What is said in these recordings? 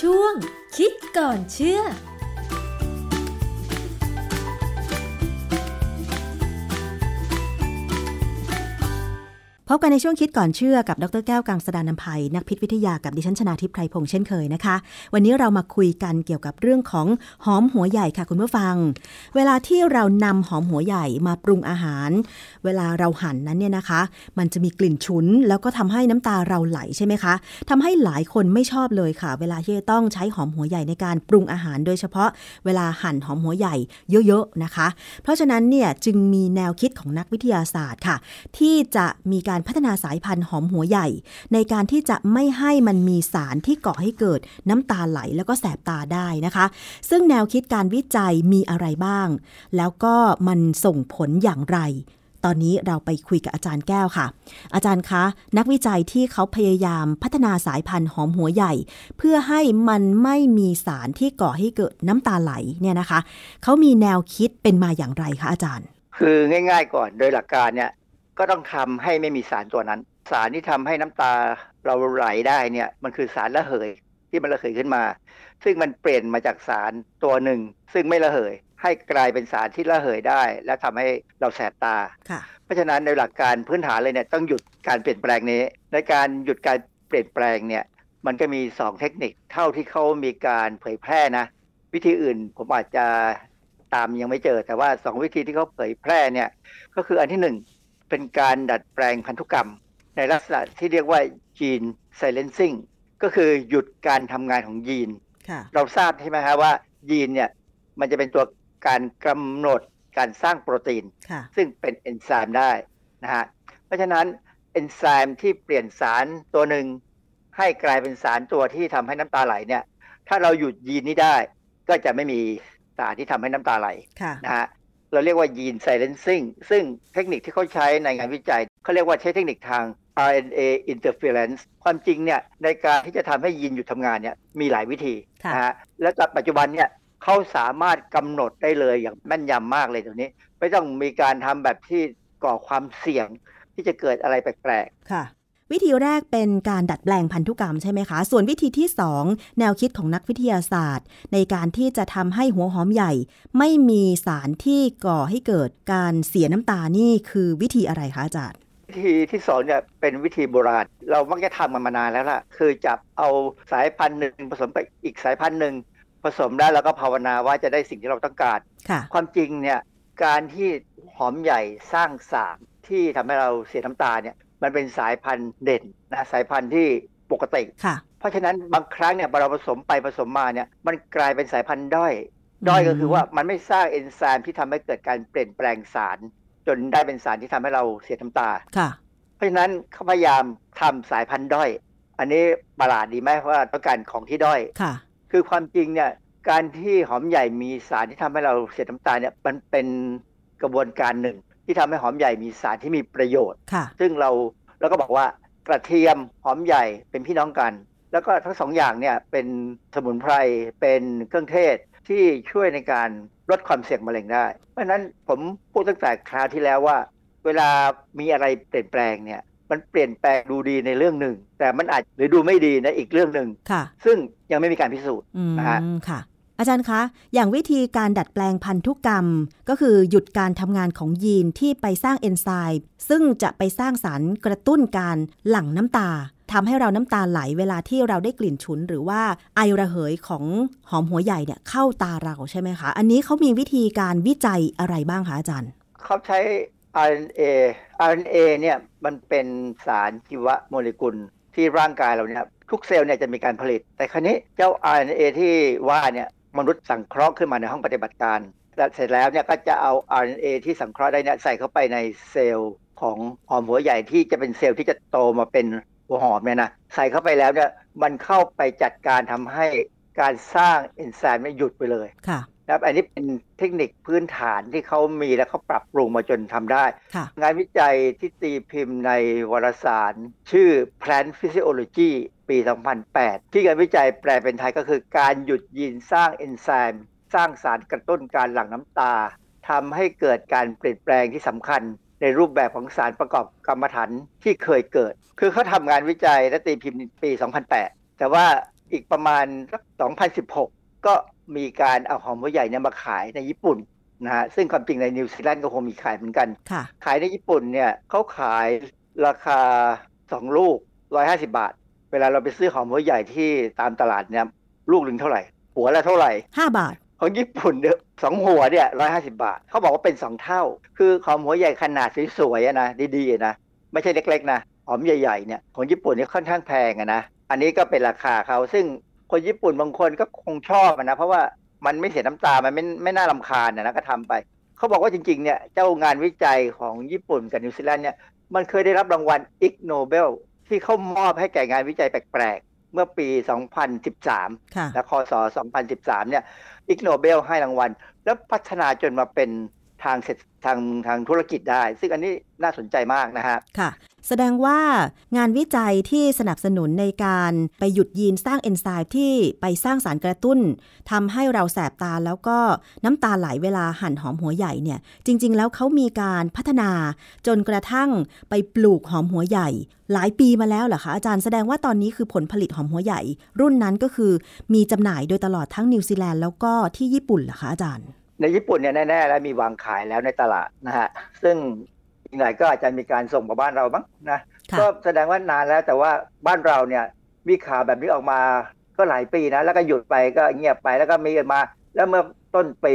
ช่วงคิดก่อนเชื่อ พบกันในช่วงคิดก่อนเชื่อกับดรแก้วกังสดานนภัย นักพิษวิทยากับดิฉันชนาทิพไพรพงษ์เช่นเคยนะคะ วันนี้เรามาคุยกันเกี่ยวกับเรื่องของหอมหัวใหญ่ค่ะคุณผู้ฟัง เวลาที่เรานำหอมหัวใหญ่มาปรุงอาหาร เวลาเราหั่นนั้นเนี่ยนะคะ มันจะมีกลิ่นฉุน แล้วก็ทำให้น้ำตาเราไหลใช่ไหมคะทำให้หลายคนไม่ชอบเลยค่ะ เวลาที่ต้องใช้หอมหัวใหญ่ในการปรุงอาหาร โดยเฉพาะเวลาหั่นหอมหัวใหญ่เยอะๆนะคะ เพราะฉะนั้นเนี่ยจึงมีแนวคิดของนักวิทยาศาสตร์ค่ะ ที่จะมีการพัฒนาสายพันธุ์หอมหัวใหญ่ ในการที่จะไม่ให้มันมีสารที่ก่อให้เกิดน้ำตาไหลแล้วก็แสบตาได้นะคะ ซึ่งแนวคิดการวิจัยมีอะไรบ้าง แล้วก็มันส่งผลอย่างไรตอนนี้เราไปคุยกับอาจารย์แก้วค่ะ อาจารย์คะ นักวิจัยที่เขาพยายามพัฒนาสายพันธุ์หอมหัวใหญ่ เพื่อให้มันไม่มีสารที่ก่อให้เกิดน้ำตาไหลเนี่ยนะคะ เขามีแนวคิดเป็นมาอย่างไรคะอาจารย์ คือง่าย ๆ ก่อนโดยหลักการเนี่ย ก็ต้องทำให้ไม่มีสารตัวนั้น สารที่ทำให้น้ำตาเราไหลได้เนี่ย มันคือสารระเหยที่มันระเหยขึ้นมา ซึ่งมันเปลี่ยนมาจากสารตัวหนึ่ง ซึ่งไม่ระเหย ให้กลายเป็นสารที่ระเหยได้ และทำให้เราแสบตาค่ะเพราะฉะนั้นในหลักการพื้นฐานเลยเนี่ยต้องหยุดการเปลี่ยนแปลงนี้ ในการหยุดการเปลี่ยนแปลงเนี่ยมันก็มี 2 เทคนิคเท่าที่เขามีการเผยแพร่นะ วิธีอื่นผมอาจจะตามยังไม่เจอแต่ว่า 2 วิธีที่เขาเผยแพร่เนี่ยก็คืออันที่ 1 เป็นการดัดแปลงพันธุกรรม ในลักษณะที่เรียกว่า gene silencing ก็คือหยุดการทำงานของยีนค่ะเราทราบใช่ไหมครับว่ายีนเนี่ยมันจะเป็นตัวการกำหนดการสร้างโปรตีนค่ะซึ่งเป็นเอนไซม์ได้นะฮะเพราะฉะนั้นเอนไซม์ที่เปลี่ยนสารตัวหนึ่งให้กลายเป็นสารตัวที่ทำให้น้ำตาไหลเนี่ยถ้าเราหยุดยีนนี้ได้ ก็จะไม่มีสารที่ทำให้น้ำตาไหลค่ะนะฮะ เราเรียกว่ายีนไซเลนซิ่งซึ่งเทคนิคที่เขาใช้ในงานวิจัยเขาเรียกว่าใช้เทคนิคทาง RNA interference ความจริงเนี่ยในการที่จะทำให้ยีนหยุดทำงานเนี่ยมีหลายวิธีค่ะนะฮะและปัจจุบันเนี่ยเขาสามารถกำหนดได้เลยอย่างแม่นยำมากเลยตัวนี้ ไม่ต้องมีการทำแบบที่ก่อความเสี่ยงที่จะเกิดอะไรแปลกค่ะ วิธีแรกเป็นการดัดแปลงพันธุกรรมใช่ไหมคะ ส่วนวิธีที่ 2 แนวคิดของนักวิทยาศาสตร์ ในการที่จะทำให้หัวหอมใหญ่ ไม่มีสารที่ก่อให้เกิดการเสียน้ำตานี่คือวิธีอะไรคะอาจารย์ๆวิธีที่สองเนี่ยเป็นวิธีโบราณ เรามักจะทำกันมานานแล้วล่ะ คือจับเอาสายพันธุ์หนึ่งผสมกับอีกสายพันธุ์หนึ่งผสมได้แล้วก็ภาวนาว่าจะได้สิ่งที่เราต้องการค่ะความจริงเนี่ยการที่หอมใหญ่สร้างสารที่ทำให้เราเสียน้ำตาเนี่ย มันเป็นสายพันธุ์เด่นนะสายพันธุ์ที่ปกติค่ะเพราะฉะนั้นบางครั้งเนี่ยพอเราผสมไปผสมมาเนี่ยมันกลายเป็นสายพันธุ์ด้อยด้อยก็คือว่ามันไม่สร้างเอนไซม์ที่ทำให้เกิดการเปลี่ยนแปลงสาร จนได้เป็นสารที่ทำให้เราเสียน้ำตาค่ะ เพราะฉะนั้นเขาพยายามทำสายพันธุ์ด้อย อันนี้ประหลาดดีไหมเพราะว่าต้องการของที่ด้อยค่ะ คือความจริงเนี่ยการที่หอมใหญ่มีสารที่ทำให้เราเสียน้ำตาเนี่ยมันเป็นกระบวนการหนึ่ง ที่ทำให้หอมใหญ่มีสารที่มีประโยชน์ค่ะซึ่งเราเราก็บอกว่ากระเทียมหอมใหญ่เป็นพี่น้องกัน แล้วก็ทั้งสองอย่างเนี่ยเป็นสมุนไพรเป็นเครื่องเทศที่ช่วยในการลดความเสี่ยงมะเร็งได้ เพราะฉะนั้นผมพูดตั้งแต่คราวที่แล้วว่า เวลามีอะไรเปลี่ยนแปลงเนี่ยมันเปลี่ยนแปลงดูดีในเรื่องหนึ่ง แต่มันอาจหรือดูไม่ดีในอีกเรื่องหนึ่งค่ะซึ่งยังไม่มีการพิสูจน์อืมนะฮะค่ะ อาจารย์คะ อย่างวิธีการดัดแปลงพันธุกรรม ก็คือหยุดการทำงานของยีนที่ไปสร้างเอนไซม์ซึ่งจะไปสร้างสารกระตุ้นการหลั่งน้ำตาทำให้เราน้ำตาไหลเวลาที่เราได้กลิ่นฉุน หรือว่าไอระเหยของหอมหัวใหญ่เนี่ยเข้าตาเราใช่ไหมคะ อันนี้เขามีวิธีการวิจัยอะไรบ้างคะอาจารย์เขาใช้ RNA RNA เนี่ยมันเป็นสารชีวโมเลกุลที่ร่างกายเราเนี่ยทุกเซลล์เนี่ยจะมีการผลิต แต่ครั้นี้เจ้า RNA ที่ว่าเนี่ย มนุษย์สังเคราะห์ขึ้นมาในห้องปฏิบัติการและเสร็จแล้วเนี่ยก็จะเอา RNA ที่สังเคราะห์ได้เนี่ยใส่เข้าไปในเซลล์ของหอมหัวใหญ่ที่จะเป็นเซลล์ที่จะโตมาเป็นหัวหอมเนี่ยนะใส่เข้าไปแล้วเนี่ยมันเข้าไปจัดการทำให้การสร้างเอนไซม์เนี่ยหยุดไปเลยค่ะ ครับอันนี้เป็นเทคนิคพื้นฐานที่เขามีและเขาปรับปรุงมาจนทำได้ค่ะงานวิจัยที่ตีพิมพ์ในวารสาร ชื่อ Plant Physiology ปี 2008 ที่งานวิจัยแปลเป็นไทยก็คือการหยุดยีนสร้างเอนไซม์สร้างสารกระตุ้นการหลั่งน้ำตาทำให้เกิดการเปลี่ยนแปลงที่สำคัญ ในรูปแบบของสารประกอบกรรมฐานที่เคยเกิด คือเขาทำงานวิจัยและตีพิมพ์ปี 2008 แต่ว่าอีกประมาณสัก2016 ก็ มีการเอาหอมหัวใหญ่เนี่ยมาขายในญี่ปุ่นนะฮะซึ่งความจริงในนิวซีแลนด์ก็คงมีขายเหมือนกันค่ะขายในญี่ปุ่นเนี่ยเขาขายราคา 2 ลูก 150 บาท เวลาเราไปซื้อหอมหัวใหญ่ที่ตามตลาดเนี่ยลูกหนึ่งเท่าไหร่ หัวละเท่าไหร่ 5 บาท ของญี่ปุ่นเนี่ยสองหัวเนี่ยร้อยห้าสิบบาท เขาบอกว่าเป็นสองเท่า คือหอมหัวใหญ่ขนาดสวยๆอะนะดีๆอะนะไม่ใช่เล็กๆนะหอมใหญ่ๆเนี่ยของญี่ปุ่นเนี่ยค่อนข้างแพงอะนะอันนี้ก็เป็นราคาเขาซึ่ง คนญี่ปุ่นบางคนก็คงชอบอะนะเพราะว่ามันไม่เสียน้ำตา มันไม่ไม่น่ารำคาญอะนะก็ทำไป เขาบอกว่าจริงๆเนี่ยเจ้างานวิจัยของญี่ปุ่นกับนิวซีแลนด์เนี่ยมันเคยได้รับรางวัลอิกโนเบลที่เขามอบให้แก่งานวิจัยแปลกๆ เมื่อปี 2013ค่ะและคศ 2013 เนี่ยอิกโนเบลให้รางวัล แล้วพัฒนาจนมาเป็นทางเศรษฐทางทางธุรกิจได้ ซึ่งอันนี้น่าสนใจมากนะฮะค่ะ แสดงว่างานวิจัยที่สนับสนุนในการไปหยุดยีนสร้างเอนไซม์ที่ไปสร้างสารกระตุ้นทำให้เราแสบตาแล้วก็น้ำตาไหลเวลาหั่นหอมหัวใหญ่เนี่ยจริง ๆ แล้วเขามีการพัฒนาจนกระทั่งไปปลูกหอมหัวใหญ่ หลายปีมาแล้วเหรอคะอาจารย์แสดงว่าตอนนี้คือผลผลิตหอมหัวใหญ่ รุ่นนั้นก็คือมีจำหน่ายโดยตลอดทั้งนิวซีแลนด์แล้วก็ที่ญี่ปุ่นเหรอคะอาจารย์ในญี่ปุ่นเนี่ยแน่ๆแล้วมีวางขายแล้วในตลาดนะฮะซึ่ง อีกหน่อยก็อาจจะมีการส่งมาบ้านเราบ้างนะค่ะก็แสดงว่านานแล้วแต่ว่าบ้านเราเนี่ยมีข่าวแบบนี้ออกมาก็หลายปีนะ แล้วก็หยุดไปก็เงียบไปแล้วก็มีมา แล้วเมื่อต้นปี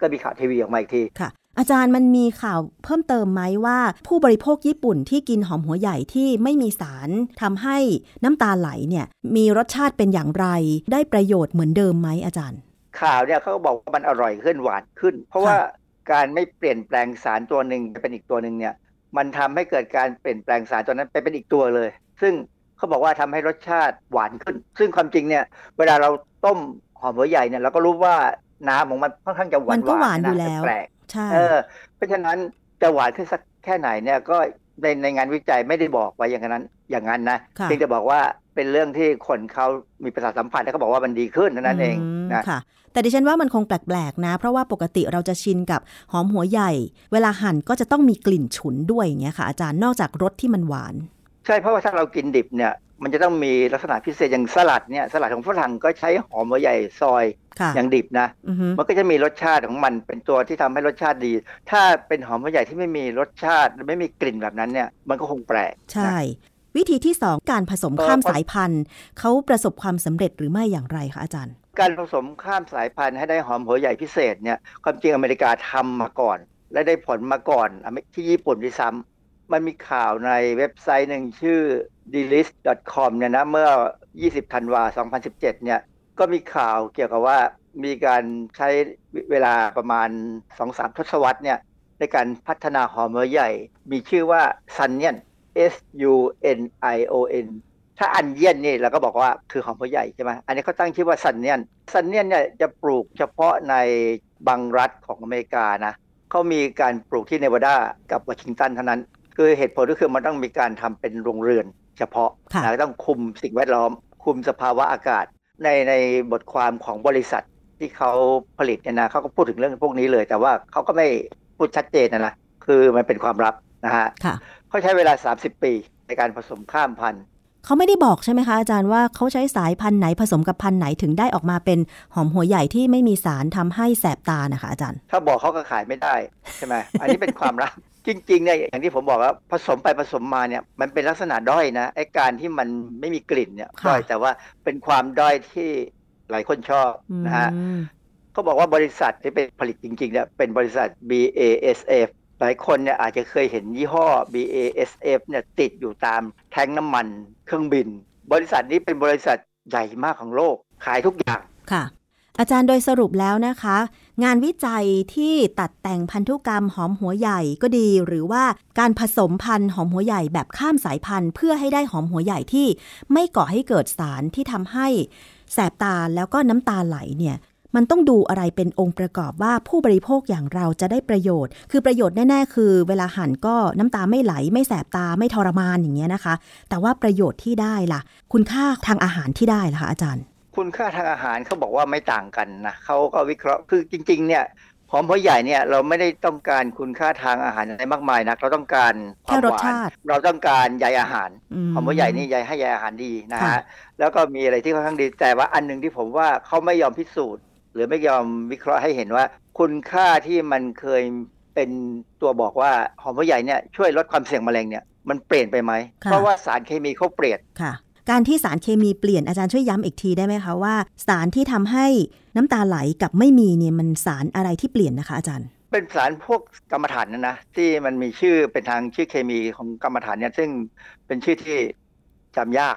ก็มีข่าวทีวีออกมาอีกทีค่ะ อาจารย์มันมีข่าวเพิ่มเติมไหมว่า ผู้บริโภคญี่ปุ่นที่กินหอมหัวใหญ่ที่ไม่มีสารทำให้น้ำตาไหลเนี่ยมีรสชาติเป็นอย่างไร ได้ประโยชน์เหมือนเดิมไหมอาจารย์ ข่าวเนี่ยเขาก็บอกว่ามันอร่อยขึ้นหวานขึ้น เพราะว่า การไม่เปลี่ยนแปลงสารตัวหนึ่งไปเป็นอีกตัวหนึ่งเนี่ย มันทำให้เกิดการเปลี่ยนแปลงสารตัวนั้นไปเป็นอีกตัวเลย ซึ่งเขาบอกว่าทำให้รสชาติหวานขึ้น ซึ่งความจริงเนี่ย เวลาเราต้มหอมหัวใหญ่เนี่ยเราก็รู้ว่าน้ำของมันค่อนข้างจะหวานมันก็หวานอยู่ะแล้วแปลกใช่ๆเออเพราะฉะนั้นจะหวานขึ้นสักแค่ไหนเนี่ยก็ในในงานวิจัยไม่ได้บอกไว้อย่างนั้นอย่างนั้นนะค่ะเพียงแต่บอกว่า เป็นเรื่องที่คนเขามีประสาทสัมผัสแล้วเขาบอกว่ามันดีขึ้นเท่านั้นเองมนะค่ะ แต่ดิฉันว่ามันคงแปลกๆนะ เพราะว่าปกติเราจะชินกับหอมหัวใหญ่ เวลาหั่นก็จะต้องมีกลิ่นฉุนด้วยอย่างเงี้ยค่ะ อาจารย์นอกจากรสที่มันหวาน ใช่เพราะว่าถ้าเรากินดิบเนี่ย มันจะต้องมีลักษณะพิเศษอย่างสลัดเนี่ยสลัดของฝรั่งก็ใช้หอมหัวใหญ่ซอยค่ะอย่างดิบนะอือฮึมันก็จะมีรสชาติของมันเป็นตัวที่ทำให้รสชาติดี ถ้าเป็นหอมหัวใหญ่ที่ไม่มีรสชาติไม่มีกลิ่นแบบนั้นเนี่ย มันก็คงแปลกใช่นะ วิธีที่สองการผสมเอ่อข้ามพอสายพันธุ์เขาประสบความสำเร็จหรือไม่อย่างไรคะอาจารย์ การผสมข้ามสายพันธุ์ให้ได้หอมหัวใหญ่พิเศษเนี่ยความจริงอเมริกาทำมาก่อน และได้ผลมาก่อนที่ญี่ปุ่นด้วยซ้ำมันมีข่าวในเว็บไซต์หนึ่งชื่อ delist.com เนี่ยนะเมื่อ 20ธันวา2017 เนี่ยก็มีข่าวเกี่ยวกับว่ามีการใช้เวลาประมาณ 2-3 ทศวรรษเนี่ยในการพัฒนาหอมหัวใหญ่ มีชื่อว่า Sunnion S U N I O N ถ้าอันเยียนนี่เราก็บอกว่าคือหอมหัวใหญ่ใช่ไหมอันนี้เขาตั้งชื่อว่าซันเนียนซันเนียนเนี่ยจะปลูกเฉพาะในบางรัฐของอเมริกานะเขามีการปลูกที่เนวาดากับวอชิงตันเท่านั้น คือเหตุผลก็คือมันต้องมีการทำเป็นโรงเรือน เฉพาะค่ะนะต้องคุมสิ่งแวดล้อม คุมสภาวะอากาศ ในในบทความของบริษัทที่เขาผลิตเนี่ยนะเขาก็พูดถึงเรื่องพวกนี้เลย แต่ว่าเขาก็ไม่พูดชัดเจนนะนะคือมันเป็นความลับนะฮะค่ะ เขาใช้เวลา 30 ปีในการผสมข้ามพันธุ์เขาไม่ได้บอกใช่ไหมคะอาจารย์ว่าเขาใช้สายพันธุ์ไหนผสมกับพันธุ์ไหนถึงได้ออกมาเป็นหอมหัวใหญ่ที่ไม่มีสารทำให้แสบตานะคะอาจารย์ ถ้าบอกเขาก็ขายไม่ได้ใช่ไหมอันนี้เป็นความลับจริงๆเนี่ยอย่างที่ผมบอกว่าผสมไปผสมมาเนี่ยมันเป็นลักษณะด้อยนะไอ้การที่มันไม่มีกลิ่นเนี่ยค่ะด้อยแต่ว่าเป็นความด้อยที่หลายคนชอบนะฮะอืมเขาบอกว่าบริษัทที่เป็นผลิตจริงๆเนี่ยเป็นบริษัท BASF ห ลายคนเนี่ยอาจจะเคยเห็นยี่ห้อ BASF เนี่ยติดอยู่ตามแทงน้ำมันเครื่องบิน บริษัทนี้เป็นบริษัทใหญ่มากของโลก ขายทุกอย่างค่ะ อาจารย์โดยสรุปแล้วนะคะ งานวิจัยที่ตัดแต่งพันธุกรรมหอมหัวใหญ่ก็ดี หรือว่าการผสมพันธุ์หอมหัวใหญ่แบบข้ามสายพันธุ์ เพื่อให้ได้หอมหัวใหญ่ที่ไม่ก่อให้เกิดสารที่ทำให้แสบตาแล้วก็น้ำตาไหลเนี่ย มันต้องดูอะไรเป็นองค์ประกอบว่าผู้บริโภคอย่างเราจะได้ประโยชน์ คือประโยชน์แน่ๆ คือ เวลาหั่นก็น้ำตาไม่ไหล ไม่แสบตาไม่ทรมานอย่างเงี้ยนะคะ แต่ว่าประโยชน์ที่ได้ล่ะ คุณค่าทางอาหารที่ได้ล่ะคะอาจารย์ คุณค่าทางอาหารเขาบอกว่าไม่ต่างกันนะเขาก็วิเคราะห์คือจริง ๆ เนี่ยหอมหัวใหญ่เนี่ยเราไม่ได้ต้องการคุณค่าทางอาหารอะไรมากมายนักเราต้องการคแค่วามรหสวาชานติเราต้องการใยอาหารมหอมหัวใหญ่นี่ใยให้ใยอาหารดีนะค่ะฮะแล้วก็มีอะไรที่ค่อนข้างดีแต่ว่าอันหนึ่งที่ผมว่าเขาไม่ยอมพิสูจน์ หรือไม่ยอมวิเคราะห์ให้เห็นว่า คุณค่าที่มันเคยเป็นตัวบอกว่าหอมหัวใหญ่เนี่ยช่วยลดความเสี่ยงมะเร็งเนี่ยมันเปลี่ยนไปไหมค่ะเพราะว่าสารเคมีเขาเปลี่ยนค่ะ การที่สารเคมีเปลี่ยนอาจารย์ช่วยย้ำอีกทีได้ไหมคะว่า สารที่ทำให้น้ำตาไหลกับไม่มีเนี่ยมันสารอะไรที่เปลี่ยนนะคะ อาจารย์ เป็นสารพวกกรรมฐานนะนะที่มันมีชื่อเป็นทางชื่อเคมีของกรรมฐานเนี่ยซึ่งเป็นชื่อที่จำยาก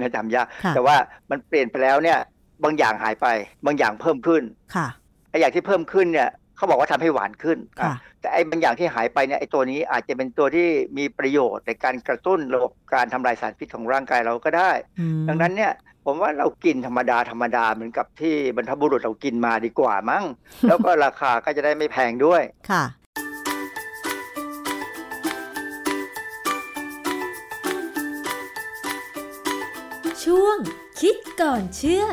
นะจำยากค่ะแต่ว่ามันเปลี่ยนไปแล้วเนี่ย บางอย่างหายไป บางอย่างเพิ่มขึ้นค่ะไอ้อย่างที่เพิ่มขึ้นเนี่ยเขาบอกว่าทำให้หวานขึ้นค่ะอะแต่ไอ้บางอย่างที่หายไปเนี่ยไอ้ตัวนี้อาจจะเป็นตัวที่มีประโยชน์ในการกระตุ้นระบบการทำลายสารพิษของร่างกายเราก็ได้อืมดังนั้นเนี่ยผมว่าเรากินธรรมดาธรรมดาเหมือนกับที่บรรพบุรุษเรากินมาดีกว่ามั้ง แล้วก็ราคาก็จะได้ไม่แพงด้วยค่ะ ช่วงคิดก่อนเชื่อ